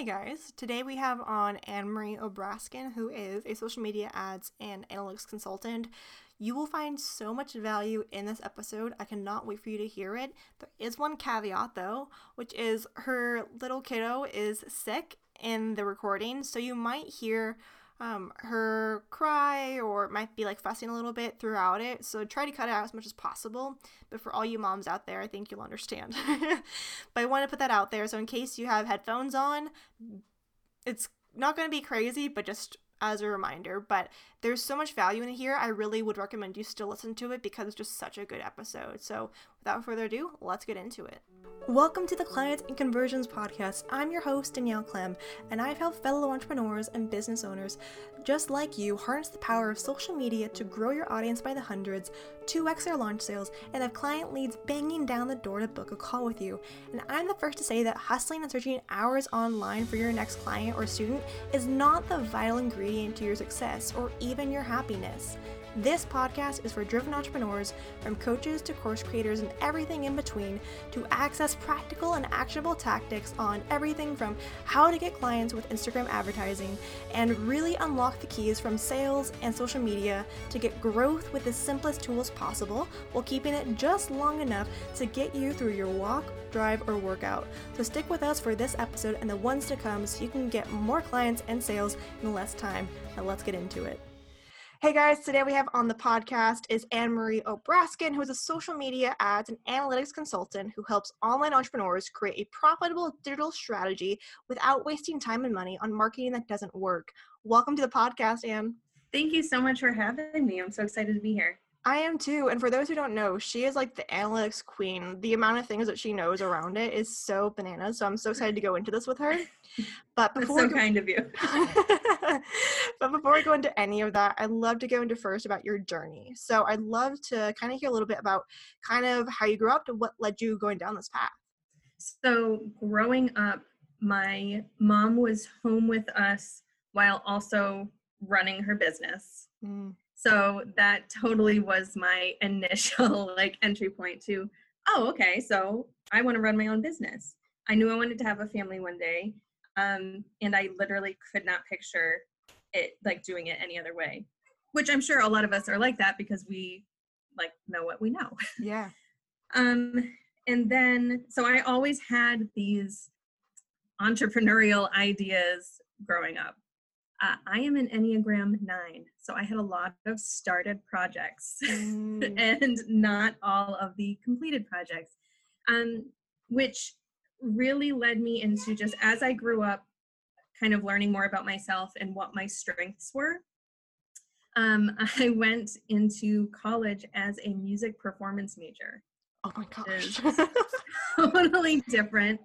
Hey guys, today we have on Anne Marie Obraskin, who is a social media ads and analytics consultant. You will find so much value in this episode. I cannot wait for you to hear it. There is one caveat though, which is her little kiddo is sick in the recording, so you might hear um, her cry or might be like fussing a little bit throughout it. So try to cut it out as much as possible. But for all you moms out there, I think you'll understand. but I want to put that out there. So in case you have headphones on, it's not going to be crazy, but just as a reminder. But there's so much value in here. I really would recommend you still listen to it because it's just such a good episode. So without further ado, let's get into it. Welcome to the Clients and Conversions Podcast. I'm your host, Danielle Clem, and I've helped fellow entrepreneurs and business owners just like you harness the power of social media to grow your audience by the hundreds, 2x their launch sales, and have client leads banging down the door to book a call with you. And I'm the first to say that hustling and searching hours online for your next client or student is not the vital ingredient to your success or even your happiness. This podcast is for driven entrepreneurs, from coaches to course creators and everything in between, to access practical and actionable tactics on everything from how to get clients with Instagram advertising and really unlock the keys from sales and social media to get growth with the simplest tools possible while keeping it just long enough to get you through your walk, drive, or workout. So stick with us for this episode and the ones to come so you can get more clients and sales in less time. Now let's get into it. Hey guys, today we have on the podcast is Anne Marie Obraskin, who is a social media ads and analytics consultant who helps online entrepreneurs create a profitable digital strategy without wasting time and money on marketing that doesn't work. Welcome to the podcast, Anne. Thank you so much for having me. I'm so excited to be here. I am too. And for those who don't know, she is like the analytics queen. The amount of things that she knows around it is so bananas. So I'm so excited to go into this with her. But before That's so go- kind of you. but before we go into any of that, I'd love to go into first about your journey. So I'd love to kind of hear a little bit about kind of how you grew up and what led you going down this path. So growing up, my mom was home with us while also running her business. Mm. So that totally was my initial like entry point to, oh, okay, so I want to run my own business. I knew I wanted to have a family one day. Um, and I literally could not picture it like doing it any other way. Which I'm sure a lot of us are like that because we like know what we know. Yeah. um, and then so I always had these entrepreneurial ideas growing up. Uh, I am an Enneagram 9, so I had a lot of started projects mm. and not all of the completed projects, um, which really led me into just as I grew up, kind of learning more about myself and what my strengths were. Um, I went into college as a music performance major. Oh my gosh. totally different.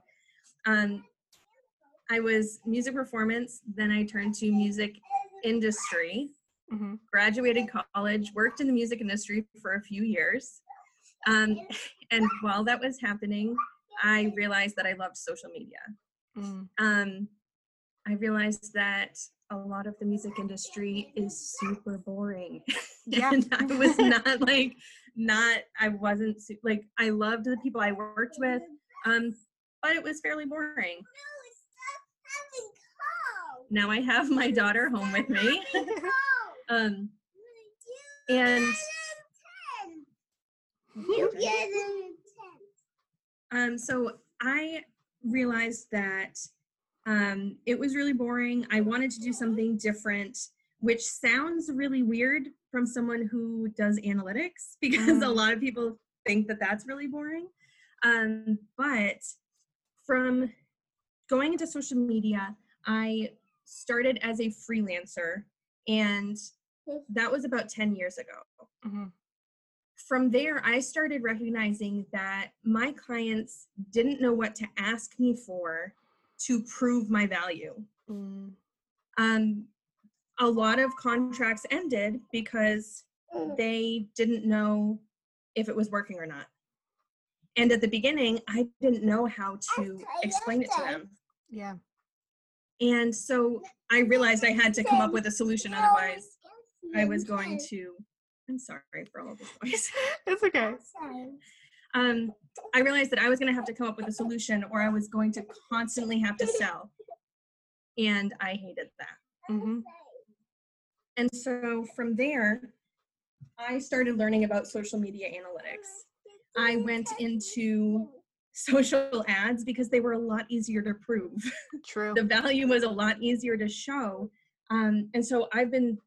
Um, I was music performance, then I turned to music industry, mm-hmm. graduated college, worked in the music industry for a few years. Um, and while that was happening, I realized that I loved social media. Mm. Um, I realized that a lot of the music industry is super boring. Yeah. and I was not like, not, I wasn't like, I loved the people I worked with, um, but it was fairly boring now I have my daughter home with me. um, and you get um, so I realized that um, it was really boring. I wanted to do something different, which sounds really weird from someone who does analytics because mm. a lot of people think that that's really boring. Um, but from going into social media, I started as a freelancer, and that was about 10 years ago. Mm-hmm. From there, I started recognizing that my clients didn't know what to ask me for to prove my value. Mm. Um, a lot of contracts ended because they didn't know if it was working or not. And at the beginning, I didn't know how to explain it to them. Yeah. And so I realized I had to come up with a solution, otherwise, I was going to. I'm sorry for all of this noise. it's okay. Um, I realized that I was going to have to come up with a solution, or I was going to constantly have to sell. and I hated that. Mm-hmm. And so from there, I started learning about social media analytics. I went into social ads because they were a lot easier to prove. True. the value was a lot easier to show. Um, and so I've been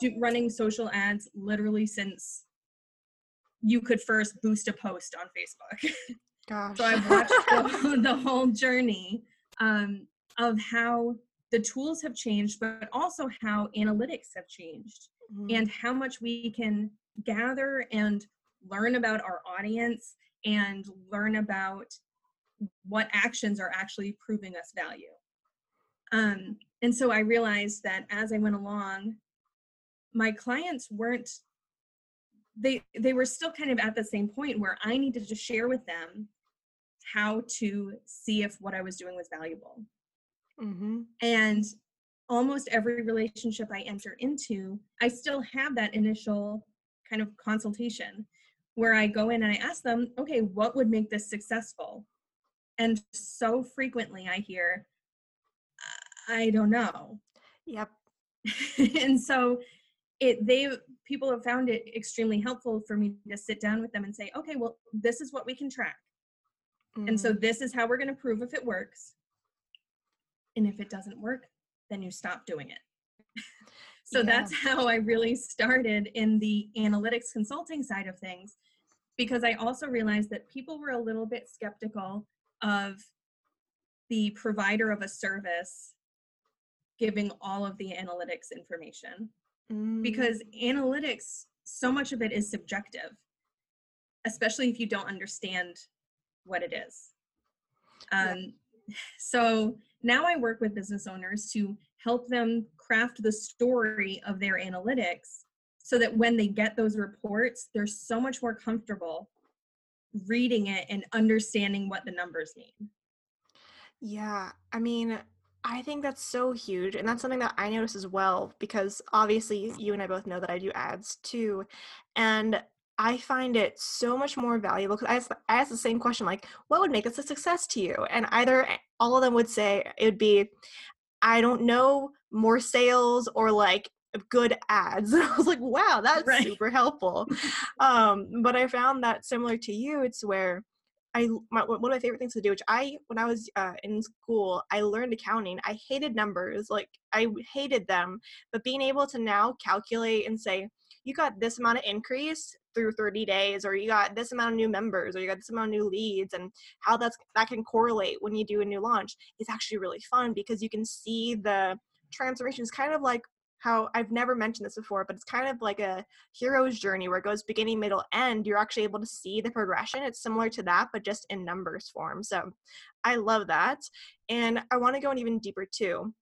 do, running social ads literally since you could first boost a post on Facebook. Gosh. so I've watched the, the whole journey um, of how the tools have changed, but also how analytics have changed Mhm. and how much we can gather and learn about our audience and learn about what actions are actually proving us value. Um, and so I realized that as I went along, my clients weren't they they were still kind of at the same point where I needed to share with them how to see if what I was doing was valuable. Mhm. And almost every relationship I enter into, I still have that initial kind of consultation where I go in and I ask them, okay, what would make this successful? And so frequently I hear, I don't know. Yep. and so it they people have found it extremely helpful for me to sit down with them and say, okay, well, this is what we can track. And so Mm. this is how we're going to prove if it works. And if it doesn't work, then you stop doing it. so Yeah. that's how I really started in the analytics consulting side of things because I also realized that people were a little bit skeptical of the provider of a service giving all of the analytics information Mm. because analytics so much of it is subjective especially if you don't understand what it is Yeah. um, so now i work with business owners to help them craft the story of their analytics so that when they get those reports they're so much more comfortable reading it and understanding what the numbers mean Yeah, I mean, I think that's so huge. And that's something that I notice as well, because obviously you and I both know that I do ads too. And I find it so much more valuable because I ask, I ask the same question, like, what would make this a success to you? And either eh, all of them would say it would be, I don't know, more sales or like good ads. I was like, wow, that's Right. super helpful. um, but I found that similar to you, it's where I my, one of my favorite things to do, which I when I was uh, in school, I learned accounting. I hated numbers, like I hated them. But being able to now calculate and say, you got this amount of increase through 30 days, or you got this amount of new members, or you got this amount of new leads, and how that's that can correlate when you do a new launch is actually really fun because you can see the transformations, kind of like how I've never mentioned this before, but it's kind of like a hero's journey where it goes beginning, middle, end. You're actually able to see the progression. It's similar to that, but just in numbers form. So I love that. And I want to go in even deeper too.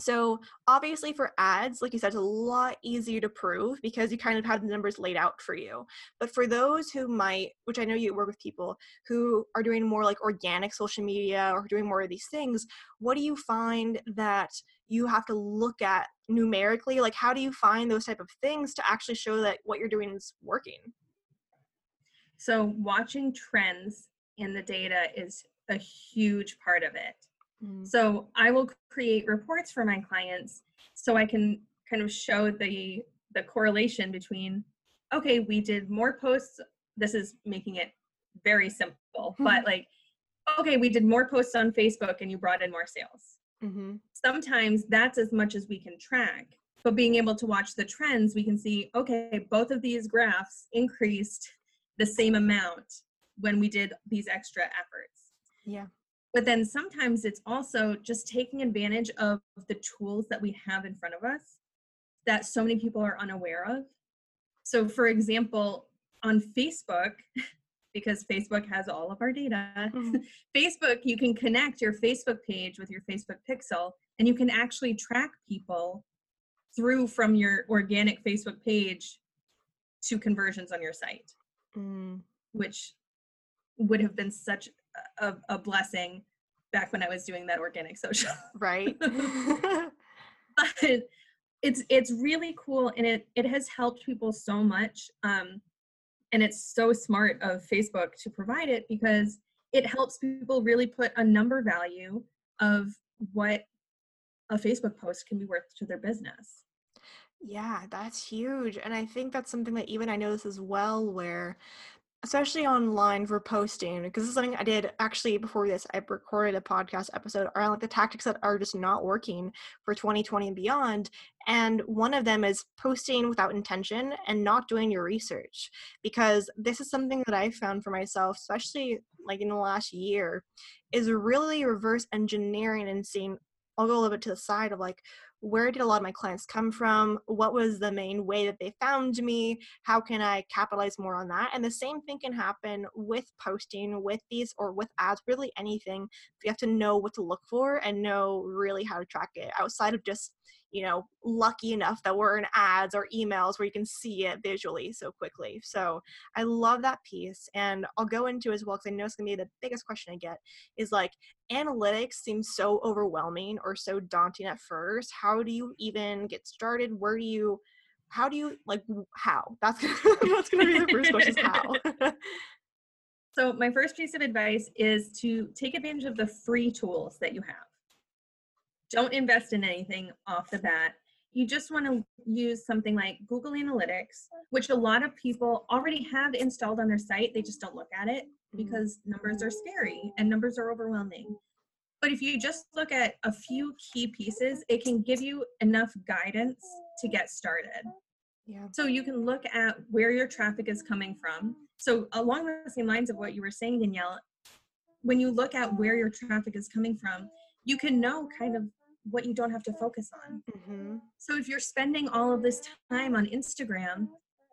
So obviously for ads, like you said, it's a lot easier to prove because you kind of have the numbers laid out for you. But for those who might, which I know you work with people who are doing more like organic social media or doing more of these things, what do you find that you have to look at numerically? Like how do you find those type of things to actually show that what you're doing is working? so watching trends in the data is a huge part of it So I will create reports for my clients so I can kind of show the the correlation between okay, we did more posts. This is making it very simple, but like okay, we did more posts on Facebook and you brought in more sales. Mm-hmm. Sometimes that's as much as we can track. But being able to watch the trends, we can see okay, both of these graphs increased the same amount when we did these extra efforts Yeah. But then sometimes it's also just taking advantage of the tools that we have in front of us that so many people are unaware of. So for example on facebook because facebook has all of our data Mhm. facebook you can connect your facebook page with your facebook pixel and you can actually track people through from your organic facebook page to conversions on your site. Mm, which would have been such a, a blessing back when I was doing that organic social. right. but it's it's really cool and it it has helped people so much. Um, and it's so smart of Facebook to provide it because it helps people really put a number value of what a Facebook post can be worth to their business. Yeah, that's huge. And I think that's something that even I notice as well, where especially online for posting because this is something I did actually before this. I recorded a podcast episode around like the tactics that are just not working for 2020 and beyond. And one of them is posting without intention and not doing your research because this is something that I found for myself, especially like in the last year, is really reverse engineering and seeing. I'll go a little bit to the side of like where did a lot of my clients come from? What was the main way that they found me? How can i capitalize more on that? And the same thing can happen with posting with these or with ads really anything. You have to know what to look for and know really how to track it. Outside of just you know lucky enough that we're in ads or emails where you can see it visually so quickly. So i love that piece and i'll go into as well because i know it's going to be the biggest question i get is like analytics seems so overwhelming or so daunting at first. How do you even get started? Where do you how do you like how? That's gonna, that's going to be the first question how. So my first piece of advice is to take advantage of the free tools that you have don't invest in anything off the bat. You just want to use something like Google Analytics, which a lot of people already have installed on their site. They just don't look at it mm-hmm. because numbers are scary and numbers are overwhelming. But if you just look at a few key pieces, it can give you enough guidance to get started. Yeah. So you can look at where your traffic is coming from. So along the same lines of what you were saying, Danielle, when you look at where your traffic is coming from, you can know kind of what you don't have to focus on. Mm-hmm. So if you're spending all of this time on Instagram,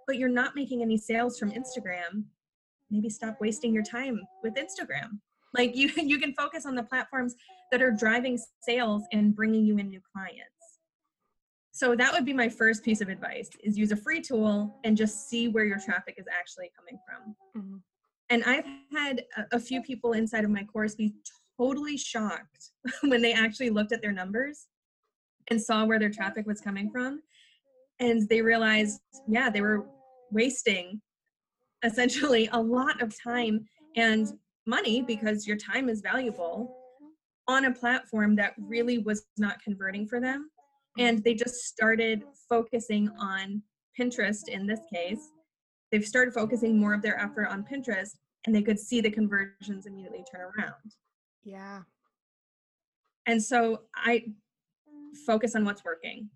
but you're not making any sales from Instagram, maybe stop wasting your time with Instagram. Like you you can focus on the platforms that are driving sales and bringing you in new clients. So that would be my first piece of advice is use a free tool and just see where your traffic is actually coming from. Mm-hmm. And I've had a, a few people inside of my course be totally shocked when they actually looked at their numbers and saw where their traffic was coming from. And they realized, yeah, they were wasting essentially a lot of time and money because your time is valuable on a platform that really was not converting for them. And they just started focusing on Pinterest in this case. They've started focusing more of their effort on Pinterest and they could see the conversions immediately turn around. Yeah. And so I focus on what's working.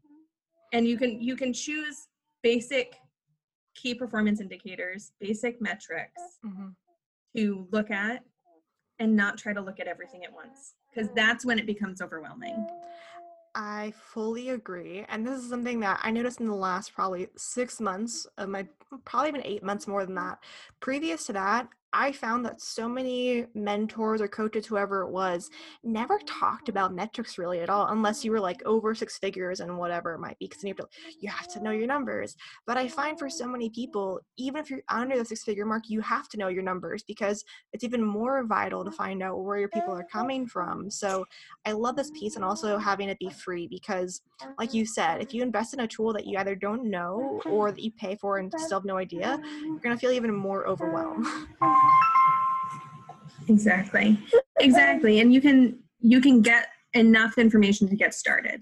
And you can you can choose basic key performance indicators, basic metrics mm-hmm. to look at and not try to look at everything at once because that's when it becomes overwhelming. I fully agree. And this is something that I noticed in the last probably six months of my, probably even eight months more than that. Previous to that, I found that so many mentors or coaches, whoever it was, never talked about metrics really at all, unless you were like over six figures and whatever it might be, because you have to you have to know your numbers. But I find for so many people, even if you're under the six figure mark, you have to know your numbers because it's even more vital to find out where your people are coming from. So I love this piece and also having it be free because, like you said, if you invest in a tool that you either don't know or that you pay for and still have no idea, you're gonna feel even more overwhelmed. Exactly. Exactly. And you can you can get enough information to get started.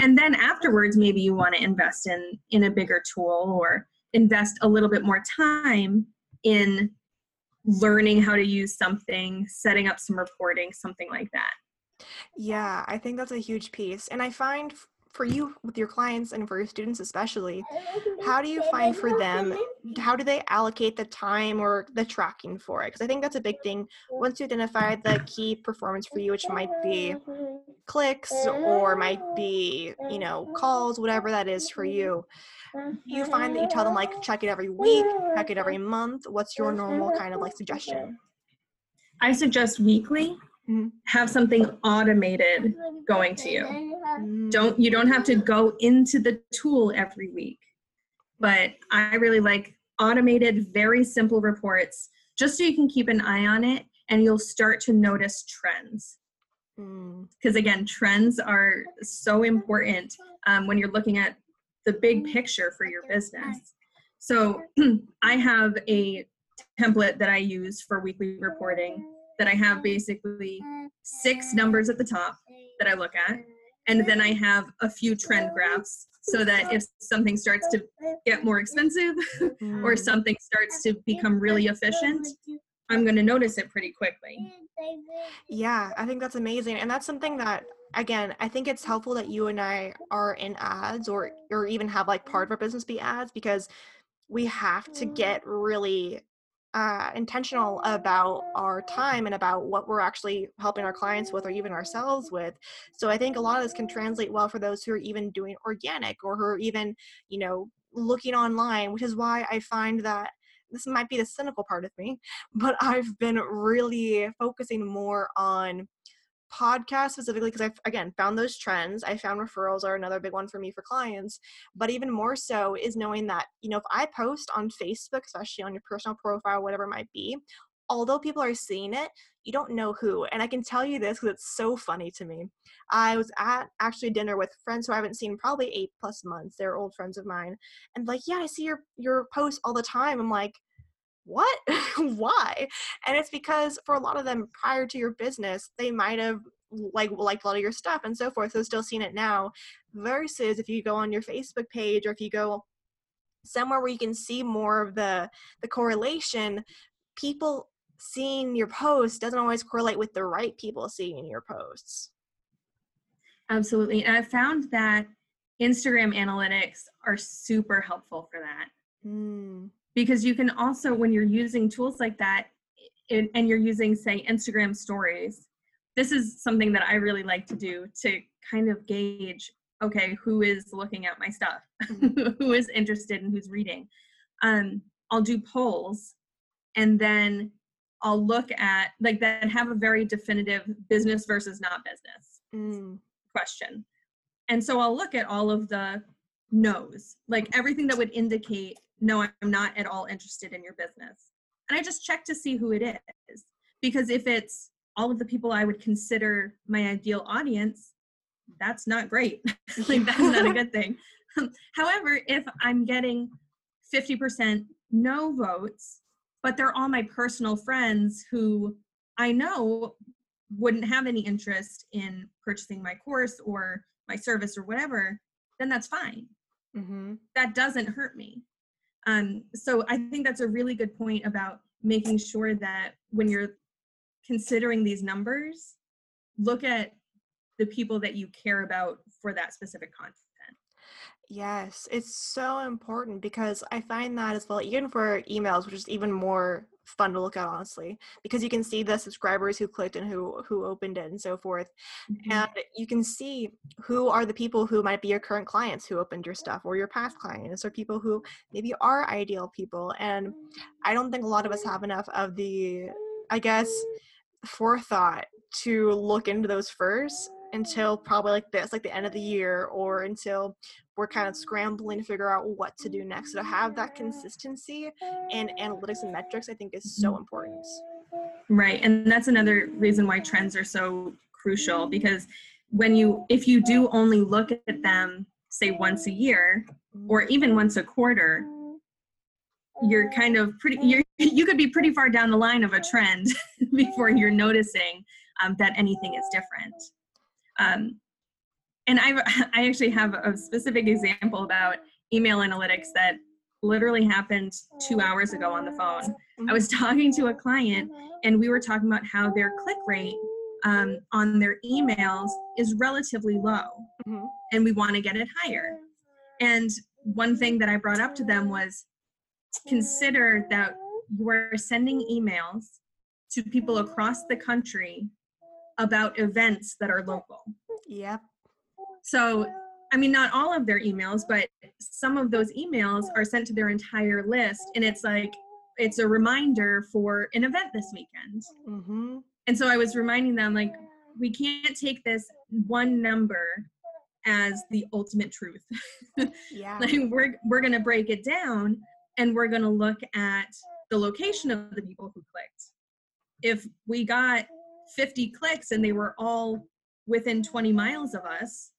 And then afterwards maybe you want to invest in in a bigger tool or invest a little bit more time in learning how to use something, setting up some reporting, something like that. Yeah, I think that's a huge piece. And I find for you with your clients and for your students especially how do you find for them how do they allocate the time or the tracking for it? Because i think that's a big thing. Once you identify the key performance for you which might be clicks or might be you know calls whatever that is for you you find that you tell them like check it every week check it every month. What's your normal kind of like suggestion? I suggest weekly. Have something automated going to you. Don't you don't have to go into the tool every week but i really like automated very simple reports just so you can keep an eye on it and you'll start to notice trends. Because again trends are so important um, when you're looking at the big picture for your business. So i have a template that i use for weekly reporting that I have basically six numbers at the top that I look at. and then I have a few trend graphs so that if something starts to get more expensive or something starts to become really efficient, I'm going to notice it pretty quickly. Yeah, I think that's amazing. And that's something that again, I think it's helpful that you and I are in ads or or even have like part of our business be ads because we have to get really uh, intentional about our time and about what we're actually helping our clients with or even ourselves with. So I think a lot of this can translate well for those who are even doing organic or who are even, you know, looking online, which is why I find that this might be the cynical part of me, but I've been really focusing more on podcasts specifically because I've again found those trends. I found referrals are another big one for me for clients, but even more so is knowing that, you know, if I post on Facebook, especially on your personal profile, whatever it might be, although people are seeing it, you don't know who. And I can tell you this because it's so funny to me. I was at actually dinner with friends who I haven't seen probably eight plus months. They're old friends of mine. And like, yeah, I see your your posts all the time. I'm like, what why and it's because for a lot of them prior to your business they might have like liked a lot of your stuff and so forth so still seeing it now versus if you go on your facebook page or if you go somewhere where you can see more of the the correlation people seeing your post doesn't always correlate with the right people seeing your posts Absolutely. And I found that Instagram analytics are super helpful for that. Hmm. Because you can also when you're using tools like that and, and you're using say instagram stories this is something that i really like to do to kind of gauge okay who is looking at my stuff? Who is interested and who's reading? Um, i'll do polls and then i'll look at like that have a very definitive business versus not business Hmm. question. And so i'll look at all of the no's like everything that would indicate no i'm not at all interested in your business and i just check to see who it is because if it's all of the people i would consider my ideal audience that's not great like that's not a good thing however if i'm getting 50% no votes but they're all my personal friends who i know wouldn't have any interest in purchasing my course or my service or whatever then that's fine mm-hmm. that doesn't hurt me. Um, so I think that's a really good point about making sure that when you're considering these numbers, look at the people that you care about for that specific content. Yes, it's so important because I find that as well, even for emails, which is even more fun to look at, honestly, because you can see the subscribers who clicked and who who opened it and so forth, mm-hmm. and you can see who are the people who might be your current clients who opened your stuff or your past clients or people who maybe are ideal people. And I don't think a lot of us have enough of the, I guess, forethought to look into those first until probably like this, like the end of the year, or until we're kind of scrambling to figure out what to do next. So to have that consistency and analytics and metrics, I think is so important. Right. And that's another reason why trends are so crucial because when you, if you do only look at them, say once a year or even once a quarter, you're kind of pretty, you're, you could be pretty far down the line of a trend before you're noticing um, that anything is different. Um, and I, I actually have a specific example about email analytics that literally happened two hours ago on the phone. I was talking to a client and we were talking about how their click rate um, on their emails is relatively low Mhm. and we want to get it higher. And one thing that I brought up to them was consider that you are sending emails to people across the country about events that are local. Yep. So, I mean, not all of their emails, but some of those emails are sent to their entire list, and it's like, it's a reminder for an event this weekend. Mm-hmm. And so I was reminding them, like, we can't take this one number as the ultimate truth. Yeah. like, we're, we're going to break it down and we're going to look at the location of the people who clicked. If we got 50 clicks and they were all within 20 miles of us,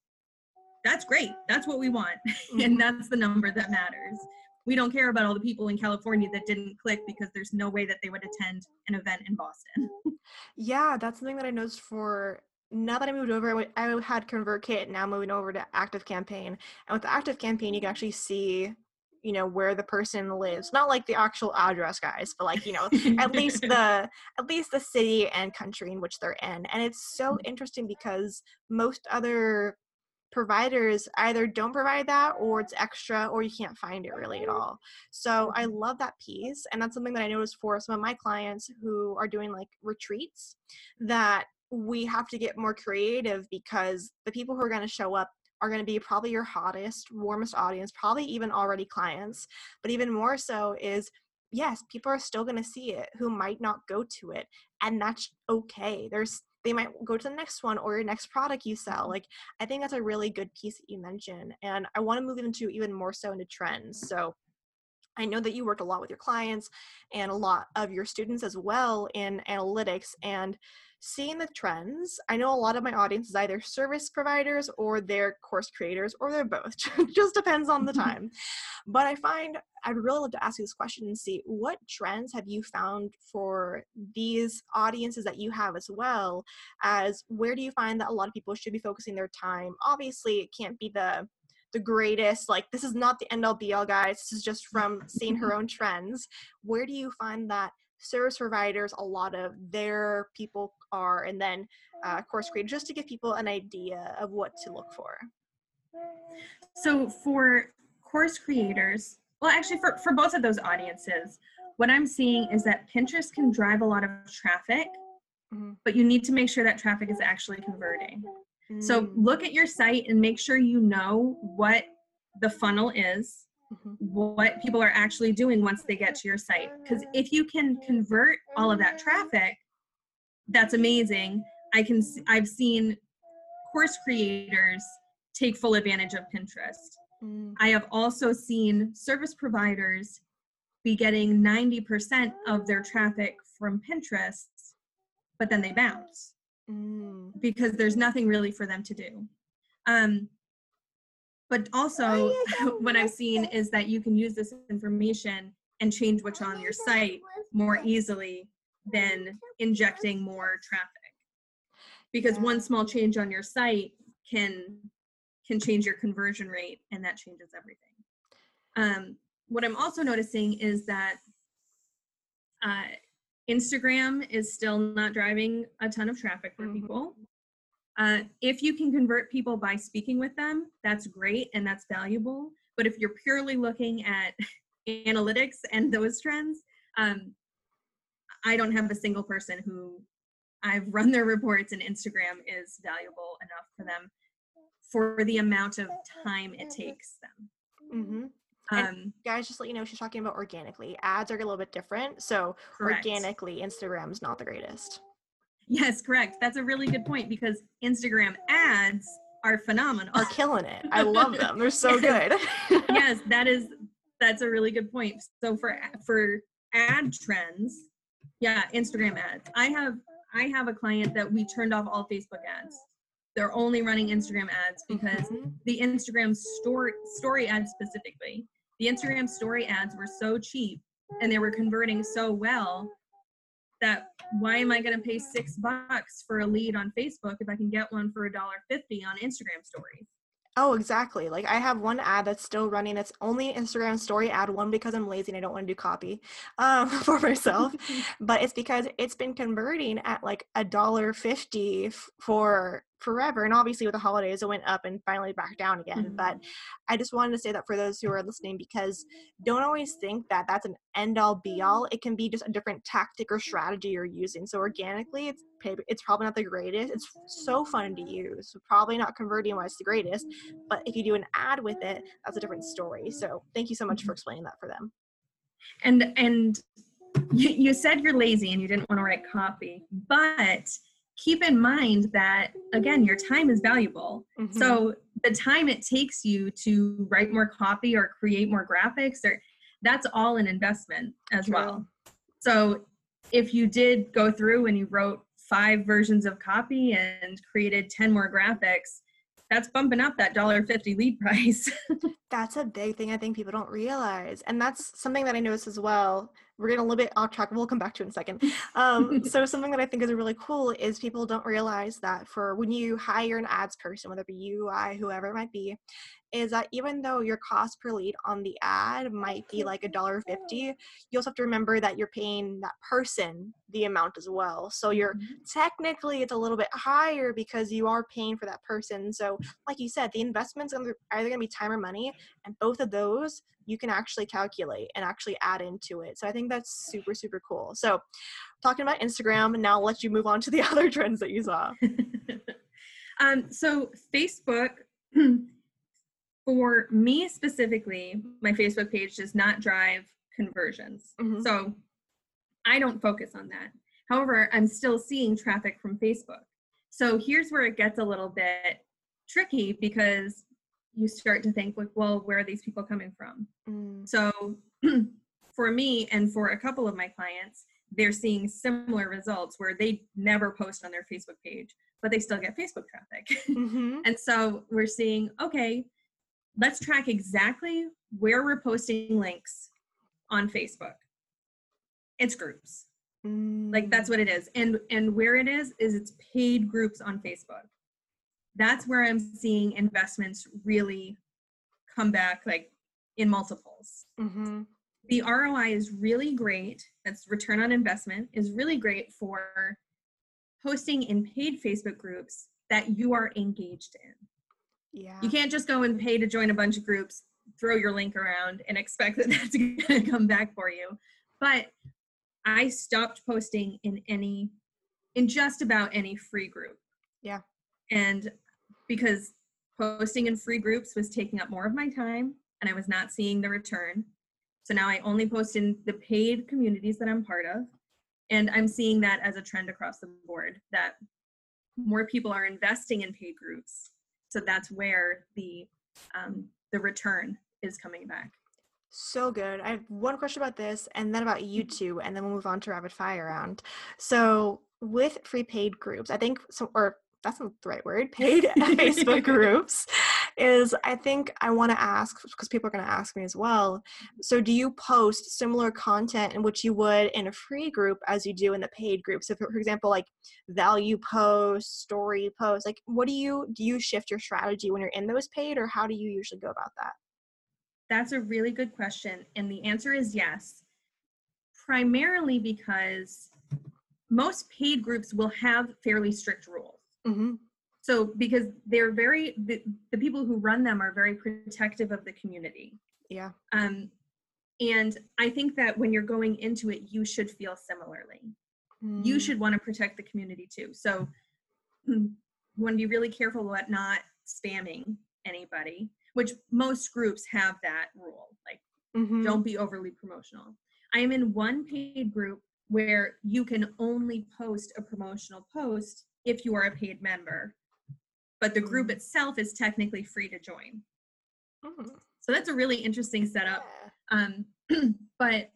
that's great. That's what we want. Mhm. and that's the number that matters. We don't care about all the people in California that didn't click because there's no way that they would attend an event in Boston. Yeah, that's something that I noticed for now that I moved over, I had ConvertKit, now moving over to Active Campaign. And with Active Campaign, you can actually see, you know, where the person lives. Not like the actual address, guys, but like, you know, at least the at least the city and country in which they're in. And it's so Mm-hmm. interesting because most other providers either don't provide that or it's extra or you can't find it really at all. So I love that piece. And that's something that I noticed for some of my clients who are doing like retreats that we have to get more creative because the people who are going to show up are going to be probably your hottest, warmest audience, probably even already clients. But even more so is yes, people are still going to see it who might not go to it. And that's okay. There's they might go to the next one or your next product you sell. Like I think that's a really good piece that you mentioned. And I want to move into even more so into trends. So I know that you work a lot with your clients and a lot of your students as well in analytics and seeing the trends. I know a lot of my audience is either service providers or they're course creators or they're both. Just depends on the time. but I find I'd really love to ask you this question and see what trends have you found for these audiences that you have as well as where do you find that a lot of people should be focusing their time? Obviously, it can't be the the greatest like this is not the end all be all guys this is just from seeing her own trends where do you find that service providers a lot of their people are and then uh, course creators just to give people an idea of what to look for So for course creators, well, actually for, for both of those audiences, what I'm seeing is that Pinterest can drive a lot of traffic, Mhm. but you need to make sure that traffic is actually converting. So Mm, look at your site and make sure you know what the funnel is, mhm. what people are actually doing once they get to your site. Because if you can convert all of that traffic, that's amazing. I can I've seen course creators take full advantage of Pinterest. Mm, I have also seen service providers be getting 90% of their traffic from Pinterest, but then they bounce mm. because there's nothing really for them to do. Um, but also, what I've seen is that you can use this information and change what's on your site more easily than injecting more traffic. Because one small change on your site can can change your conversion rate, and that changes everything. Um, what I'm also noticing is that uh, Instagram is still not driving a ton of traffic for Mhm. people. Uh, if you can convert people by speaking with them, that's great and that's valuable. But if you're purely looking at analytics and those trends, um, I don't have a single person who I've run their reports and Instagram is valuable enough for them for the amount of time it takes them. hmm Um, guys just let you know she's talking about organically ads are a little bit different so correct. organically instagram's not the greatest Yes, correct. That's a really good point because Instagram ads are phenomenal. are killing it i love them they're so good yes, that is that's a really good point. So for for ad trends, yeah, Instagram ads. I have I have a client that we turned off all Facebook ads. They're only running Instagram ads because Mhm. the Instagram story story ads specifically. The Instagram story ads were so cheap and they were converting so well that why am I going to pay 6 bucks for a lead on Facebook if I can get one for a dollar 50 on Instagram stories? Oh, exactly. Like I have one ad that's still running. It's only Instagram story ad one because I'm lazy and I don't want to do copy um, for myself. but it's because it's been converting at like a dollar fifty f- for forever. And obviously with the holidays, it went up and finally back down again. Mhm. But I just wanted to say that for those who are listening, because don't always think that that's an end all be all. It can be just a different tactic or strategy you're using. So organically, it's it's probably not the greatest. It's so fun to use. Probably not converting wise the greatest. But if you do an ad with it, that's a different story. So thank you so much for explaining that for them. and and you, you said you're lazy and you didn't want to write copy but keep in mind that again your time is valuable Mhm. so the time it takes you to write more copy or create more graphics or that's all an investment as well so if you did go through and you wrote five versions of copy and created 10 more graphics that's bumping up that dollar 50 lead price That's a big thing I think people don't realize. And that's something that I noticed as well. We're getting a little bit off track. We'll come back to it in a second. Um, so something that I think is really cool is people don't realize that for when you hire an ads person, whether it be you, I, whoever it might be, is that even though your cost per lead on the ad might be like a dollar fifty, you also have to remember that you're paying that person the amount as well. So you're mm-hmm. technically it's a little bit higher because you are paying for that person. So like you said, the investment's are either going to be time or money, and both of those you can actually calculate and actually add into it. So I think that's super super cool. So talking about Instagram, now I'll let you move on to the other trends that you saw. um, so Facebook. for me specifically, my Facebook page does not drive conversions. Mm-hmm. So I don't focus on that. However, I'm still seeing traffic from Facebook. So here's where it gets a little bit tricky because you start to think like, well, where are these people coming from? Mm. So for me and for a couple of my clients, they're seeing similar results where they never post on their Facebook page, but they still get Facebook traffic. Mm-hmm. and so we're seeing, okay, let's track exactly where we're posting links on Facebook. It's groups. Mm. Like that's what it is. And and where it is is it's paid groups on Facebook. That's where I'm seeing investments really come back like in multiples. Mm-hmm. The ROI is really great. That's return on investment is really great for posting in paid Facebook groups that you are engaged in. Yeah. You can't just go and pay to join a bunch of groups, throw your link around, and expect that that's going to come back for you. But I stopped posting in any, in just about any free group. Yeah. And because posting in free groups was taking up more of my time and I was not seeing the return. So now I only post in the paid communities that I'm part of. And I'm seeing that as a trend across the board that more people are investing in paid groups so that's where the um, the return is coming back so good. I have one question about this and then about you mm-hmm. two, and then we'll move on to rapid fire round. So with free paid groups, I think so or that's not the right word, paid Facebook groups is I think I want to ask because people are going to ask me as well. So, do you post similar content in which you would in a free group as you do in the paid group? So, for, example, like value posts, story posts, like what do you do? You shift your strategy when you're in those paid, or how do you usually go about that? That's a really good question, and the answer is yes. Primarily because most paid groups will have fairly strict rules. Mm-hmm. So because they're very the, the people who run them are very protective of the community. Yeah. Um, and I think that when you're going into it, you should feel similarly. Mm. You should want to protect the community too. So you want to be really careful about not spamming anybody, which most groups have that rule. Like, mm-hmm. don't be overly promotional. I am in one paid group where you can only post a promotional post if you are a paid member but the group mm. itself is technically free to join. Mm. so that's a really interesting setup. Um, but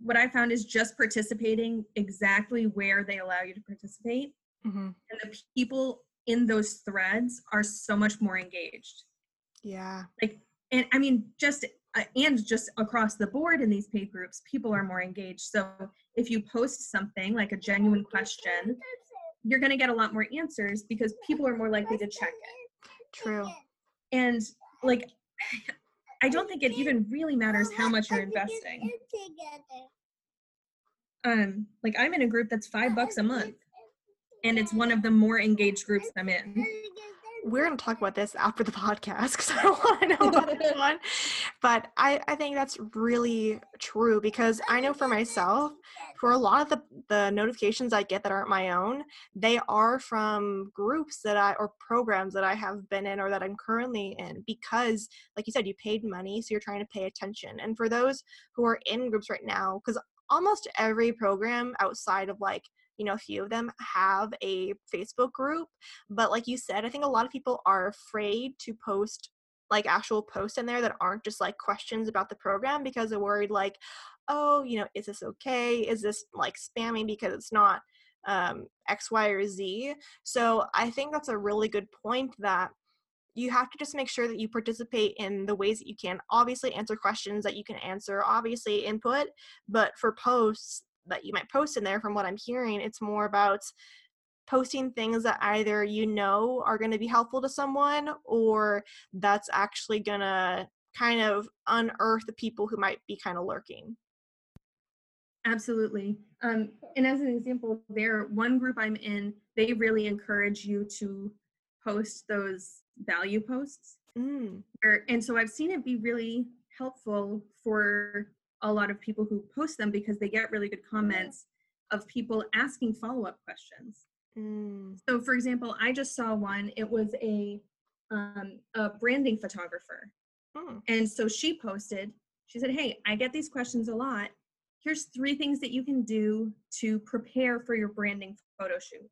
what i found is just participating exactly where they allow you to participate. Mm-hmm. and the people in those threads are so much more engaged. Yeah. Like and i mean just uh, and just across the board in these paid groups people are more engaged. So if you post something like a genuine question you're going to get a lot more answers because people are more likely to check it. True. And like, I don't think it even really matters how much you're investing. Um, like I'm in a group that's five bucks a month, and it's one of the more engaged groups I'm in we're going to talk about this after the podcast because I don't want to know about this one. But I, I think that's really true because I know for myself, for a lot of the, the notifications I get that aren't my own, they are from groups that I or programs that I have been in or that I'm currently in because, like you said, you paid money, so you're trying to pay attention. And for those who are in groups right now, because almost every program outside of like you know a few of them have a facebook group but like you said i think a lot of people are afraid to post like actual posts in there that aren't just like questions about the program because they're worried like oh you know is this okay is this like spamming because it's not um, x y or z so i think that's a really good point that you have to just make sure that you participate in the ways that you can. Obviously, answer questions that you can answer, obviously, input, but for posts that you might post in there, from what I'm hearing, it's more about posting things that either you know are going to be helpful to someone or that's actually going to kind of unearth the people who might be kind of lurking. Absolutely. Um, and as an example, there, one group I'm in, they really encourage you to post those value posts. Mm. And so I've seen it be really helpful for a lot of people who post them because they get really good comments of people asking follow up questions. Mm. So, for example, I just saw one. It was a um, a branding photographer, Mm. and so she posted. She said, "Hey, I get these questions a lot. Here's three things that you can do to prepare for your branding photo shoot."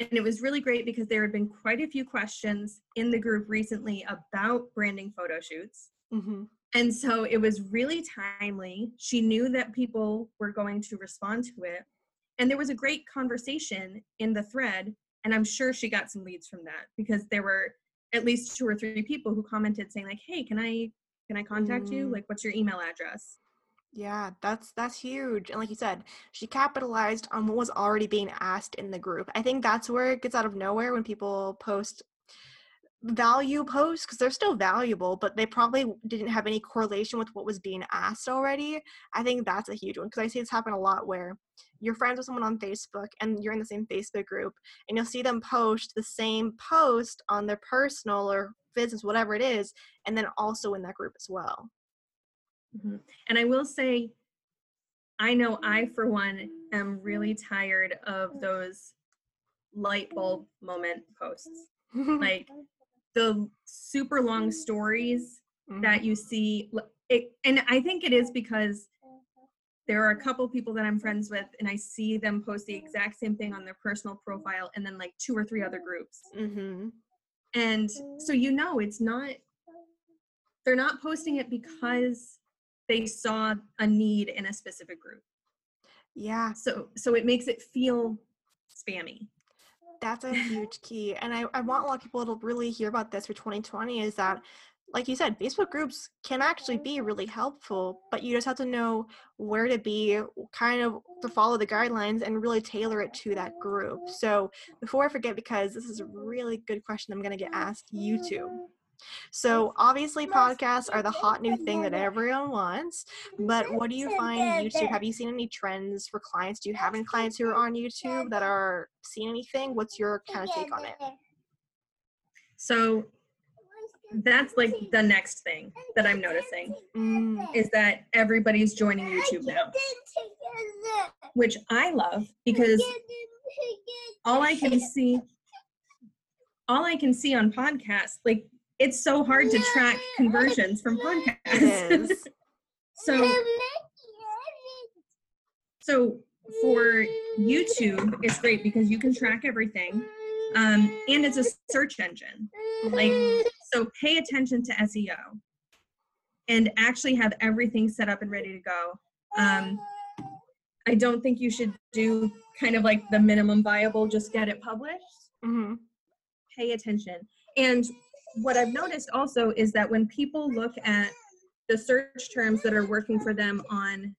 And it was really great because there had been quite a few questions in the group recently about branding photo shoots. hmm And so it was really timely. She knew that people were going to respond to it. And there was a great conversation in the thread. And I'm sure she got some leads from that because there were at least two or three people who commented saying, like, hey, can I can I contact you? Mm. Like, what's your email address? Yeah, that's that's huge. And like you said, she capitalized on what was already being asked in the group. I think that's where it gets out of nowhere when people post value posts because they're still valuable, but they probably didn't have any correlation with what was being asked already. I think that's a huge one because I see this happen a lot where you're friends with someone on Facebook and you're in the same Facebook group and you'll see them post the same post on their personal or business, whatever it is, and then also in that group as well. Mhm. And I will say, I know I, for one, am really tired of those light bulb moment posts. Like the super long stories that you see it and i think it is because there are a couple people that i'm friends with and i see them post the exact same thing on their personal profile and then like two or three other groups. Mm-hmm. and so you know it's not they're not posting it because they saw a need in a specific group. Yeah, so so it makes it feel spammy that's a huge key. And I, I want a lot of people to really hear about this for 2020 is that, like you said, Facebook groups can actually be really helpful, but you just have to know where to be, kind of to follow the guidelines and really tailor it to that group. So before I forget, because this is a really good question I'm going to get asked, YouTube. So obviously podcasts are the hot new thing that everyone wants, but what do you find YouTube? Have you seen any trends for clients? Do you have any clients who are on YouTube that are seeing anything? What's your kind of take on it? so that's like the next thing that i'm noticing Mm, is that everybody's joining YouTube now, which I love because all I can see all I can see on podcasts, like it's so hard to track conversions from podcasts. It is. so so for YouTube, it's great because you can track everything. Um, and it's a search engine. Like so pay attention to SEO and actually have everything set up and ready to go. Um, I don't think you should do kind of like the minimum viable, just get it published. Mm-hmm. Pay attention. And what I've noticed also is that when people look at the search terms that are working for them on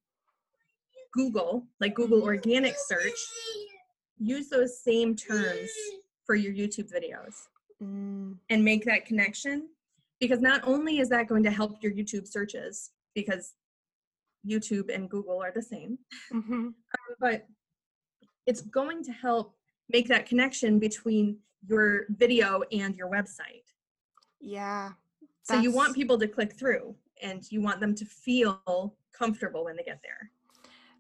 Google, like Google organic search, use those same terms for your YouTube videos Mm, and make that connection because not only is that going to help your YouTube searches because YouTube and Google are the same, mhm. but it's going to help make that connection between your video and your website. Yeah. So you want people to click through and you want them to feel comfortable when they get there.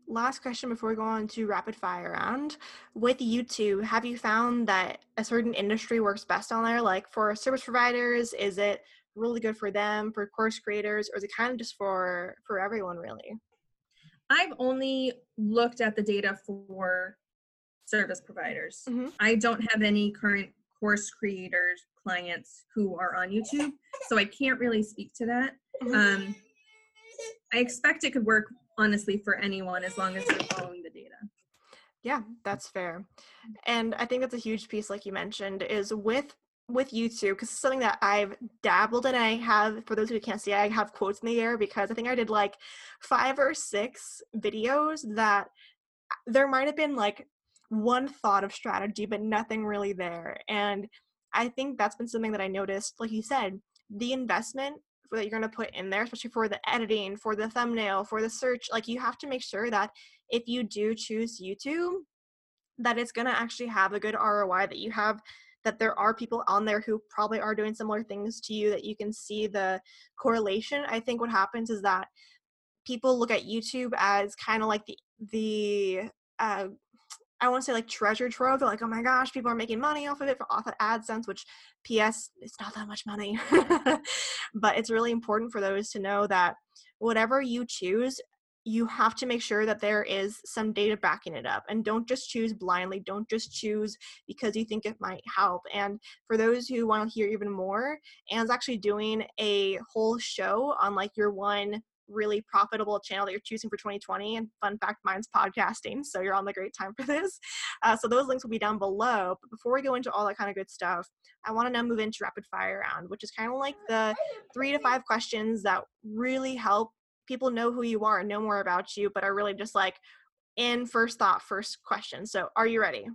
Last question before we go on to rapid fire round. With YouTube, have you found that a certain industry works best on there? Like for service providers, is it really good for them, for course creators, or is it kind of just for for everyone really? I've only looked at the data for service providers. Mhm. I don't have any current course creators clients who are on YouTube, so I can't really speak to that. Mhm. Um, I expect it could work honestly for anyone as long as they're following the data. Yeah, that's fair. And I think that's a huge piece, like you mentioned, is with with YouTube because it's something that I've dabbled in. I have, for those who can't see, I have quotes in the air because I think I did like five or six videos that there might have been like one thought of strategy, but nothing really there. And I think that's been something that I noticed, like you said, the investment that you're going to put in there, especially for the editing, for the thumbnail, for the search, like you have to make sure that if you do choose YouTube, that it's going to actually have a good ROI, that you have that there are people on there who probably are doing similar things to you that you can see the correlation. I think what happens is that people look at YouTube as kind of like the the uh, I want to say like treasure trove. They're like, oh my gosh, people are making money off of it for off of AdSense, which PS, it's not that much money. but it's really important for those to know that whatever you choose, you have to make sure that there is some data backing it up and don't just choose blindly don't just choose because you think it might help and for those who want to hear even more anne's actually doing a whole show on like your one really profitable channel that you're choosing for 2020 and fun fact mine's podcasting so you're on the great time for this uh, so those links will be down below but before we go into all that kind of good stuff i want to now move into rapid fire round which is kind of like the three to five questions that really help people know who you are and know more about you, but are really just like in first thought, first question. So, are you ready?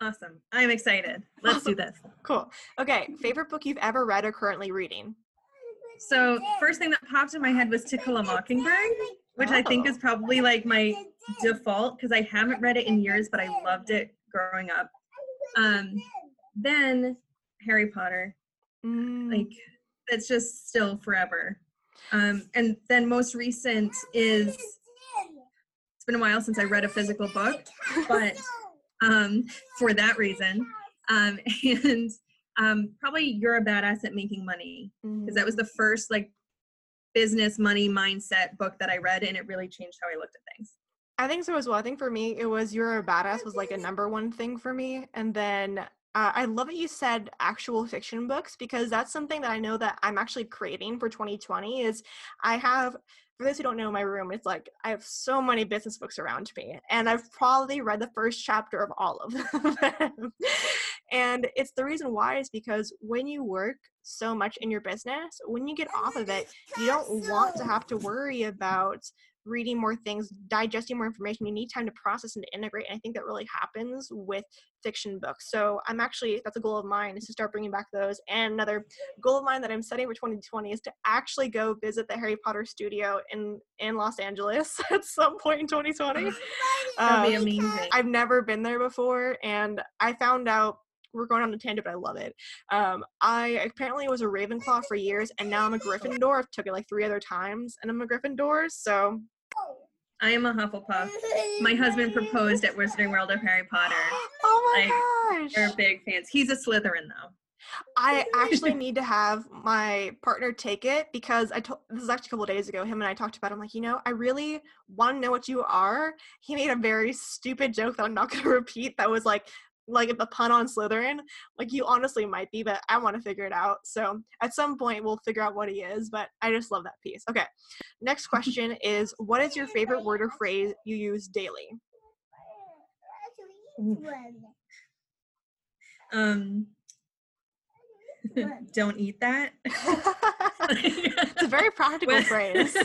Awesome. I'm excited. Let's do this. Cool. Okay. Favorite book you've ever read or currently reading? So, first thing that popped in my head was To Kill a Mockingbird, which oh. I think is probably like my default because I haven't read it in years, but I loved it growing up. Um, then Harry Potter. Mm. Like, it's just still forever. Um, and then most recent is it's been a while since I read a physical book, but um, for that reason, um, and um, probably you're a badass at making money because that was the first like business money mindset book that I read, and it really changed how I looked at things. I think so as well. I think for me, it was You're a Badass was like a number one thing for me. And then uh, I love that you said actual fiction books because that's something that I know that I'm actually craving for 2020 is I have for those who don't know my room it's like I have so many business books around me and I've probably read the first chapter of all of them. And it's the reason why is because when you work so much in your business, when you get off of it, you don't want to have to worry about reading more things, digesting more information. You need time to process and to integrate. And I think that really happens with fiction books. So I'm actually, that's a goal of mine is to start bringing back those. And another goal of mine that I'm setting for 2020 is to actually go visit the Harry Potter studio in, in Los Angeles at some point in 2020. That'd be um, amazing. I've never been there before. And I found out we're going on a tangent, but I love it. Um, I apparently was a Ravenclaw for years, and now I'm a Gryffindor. I've took it like three other times, and I'm a Gryffindor. So I am a Hufflepuff. My husband proposed at Wizarding World of Harry Potter. Oh my like, gosh. They're big fans. He's a Slytherin though. I actually need to have my partner take it because I told this is actually a couple days ago. Him and I talked about. It. I'm like, you know, I really want to know what you are. He made a very stupid joke that I'm not going to repeat. That was like, like the pun on Slytherin. Like you honestly might be, but I want to figure it out. So at some point we'll figure out what he is. But I just love that piece. Okay, next question is: What is your favorite word or phrase you use daily? Um, don't eat that. it's a very practical phrase.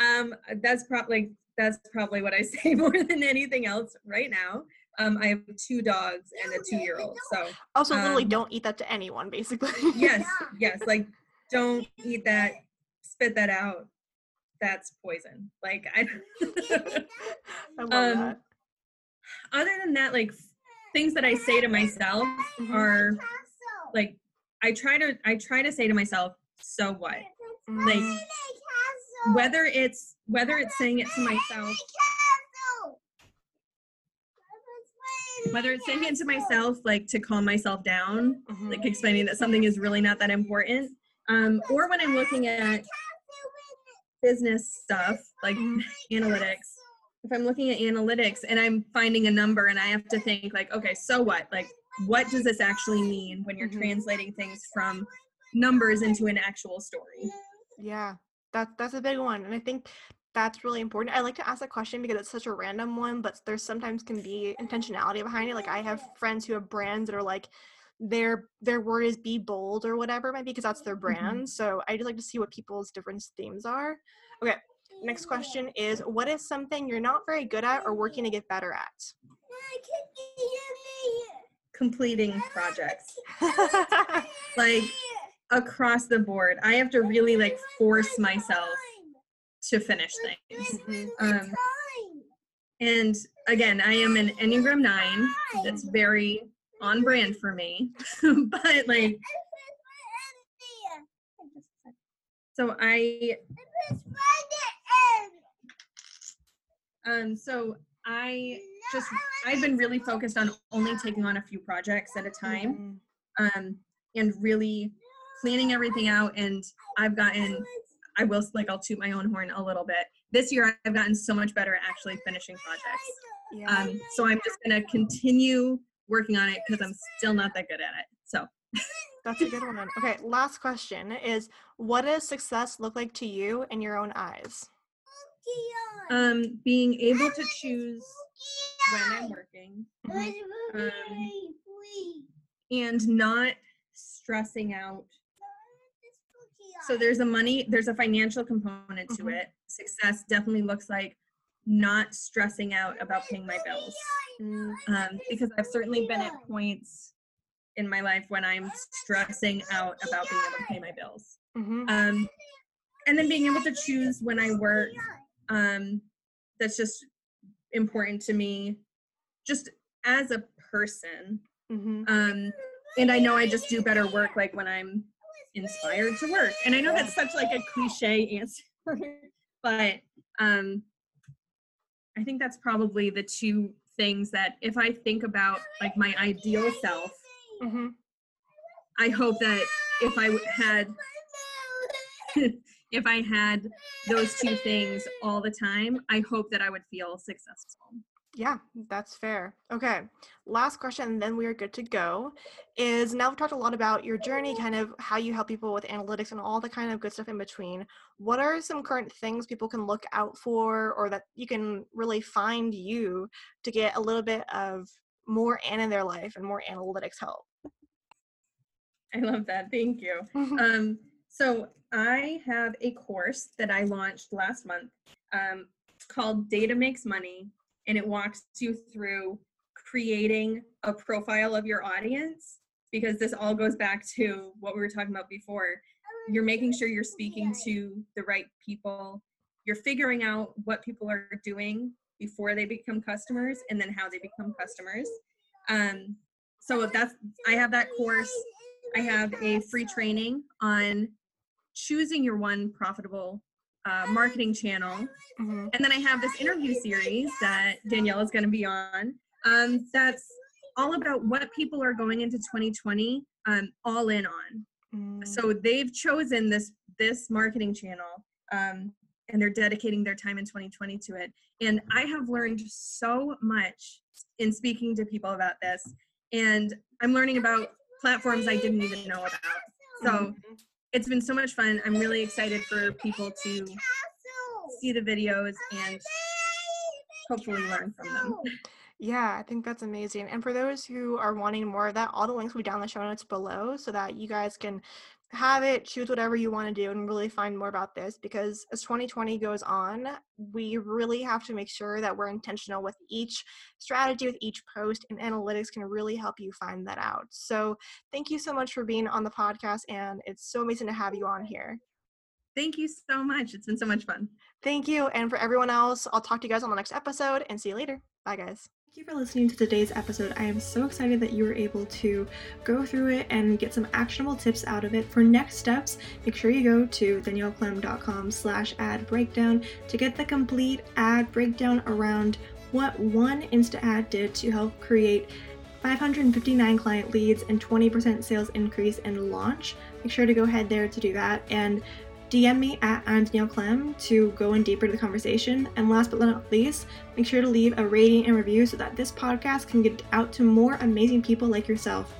um, that's probably that's probably what I say more than anything else right now. Um, I have two dogs and a two-year-old. So also um, literally don't eat that to anyone, basically. yes, yes. Like don't eat that. Spit that out. That's poison. Like I. I love um, that. Other than that, like things that I say to myself are like I try to I try to say to myself, so what? Like whether it's whether it's saying it to myself whether it's saying it to myself like to calm myself down mm-hmm. like explaining that something is really not that important um, or when i'm looking at business stuff like mm-hmm. analytics if i'm looking at analytics and i'm finding a number and i have to think like okay so what like what does this actually mean when you're mm-hmm. translating things from numbers into an actual story yeah that that's a big one and i think that's really important. I like to ask that question because it's such a random one, but there's sometimes can be intentionality behind it. Like I have friends who have brands that are like their their word is be bold or whatever maybe because that's their brand. Mm-hmm. So I just like to see what people's different themes are. Okay, next question is what is something you're not very good at or working to get better at? Completing projects. like across the board. I have to really like force myself to finish things. Um, and again, I am an Enneagram 9. That's very on brand for me. but like so I um so I just I've been really focused on only taking on a few projects at a time. Mm-hmm. Um and really planning everything out and I've gotten I will like I'll toot my own horn a little bit. This year I've gotten so much better at actually finishing projects. Yeah. Um, so I'm just gonna continue working on it because I'm still not that good at it. So that's a good one. Okay, last question is what does success look like to you in your own eyes? Um, being able to choose when I'm working. Um, and not stressing out so there's a money there's a financial component to mm-hmm. it success definitely looks like not stressing out about paying my bills mm. um, because i've certainly been at points in my life when i'm stressing out about being able to pay my bills mm-hmm. um, and then being able to choose when i work um, that's just important to me just as a person mm-hmm. um, and i know i just do better work like when i'm inspired to work. And I know that's such like a cliche answer, but um, I think that's probably the two things that if I think about like my ideal self, mm-hmm. I hope that if I had if I had those two things all the time, I hope that I would feel successful. Yeah, that's fair. Okay. Last question, and then we are good to go. Is now we've talked a lot about your journey, kind of how you help people with analytics and all the kind of good stuff in between. What are some current things people can look out for or that you can really find you to get a little bit of more Ann in their life and more analytics help? I love that. Thank you. um, so I have a course that I launched last month um, called Data Makes Money and it walks you through creating a profile of your audience because this all goes back to what we were talking about before. You're making sure you're speaking to the right people. You're figuring out what people are doing before they become customers and then how they become customers. Um, so if that's I have that course. I have a free training on choosing your one profitable uh, marketing channel. Mm-hmm. And then I have this interview series that Danielle is going to be on. Um, that's all about what people are going into 2020 um, all in on. Mm. So they've chosen this this marketing channel um, and they're dedicating their time in 2020 to it. And I have learned so much in speaking to people about this. And I'm learning about platforms I didn't even know about. So mm-hmm it's been so much fun. I'm really excited for people to see the videos and hopefully learn from them. Yeah, I think that's amazing. And for those who are wanting more of that, all the links will be down in the show notes below so that you guys can have it, choose whatever you want to do, and really find more about this because as 2020 goes on, we really have to make sure that we're intentional with each strategy, with each post, and analytics can really help you find that out. So, thank you so much for being on the podcast, and it's so amazing to have you on here. Thank you so much. It's been so much fun. Thank you. And for everyone else, I'll talk to you guys on the next episode and see you later. Bye, guys. Thank you for listening to today's episode. I am so excited that you were able to go through it and get some actionable tips out of it. For next steps, make sure you go to danielleclem.com slash ad breakdown to get the complete ad breakdown around what one Insta ad did to help create 559 client leads and 20% sales increase in launch. Make sure to go ahead there to do that. And DM me at I'm Danielle Clem to go in deeper to the conversation. And last but not least, make sure to leave a rating and review so that this podcast can get out to more amazing people like yourself.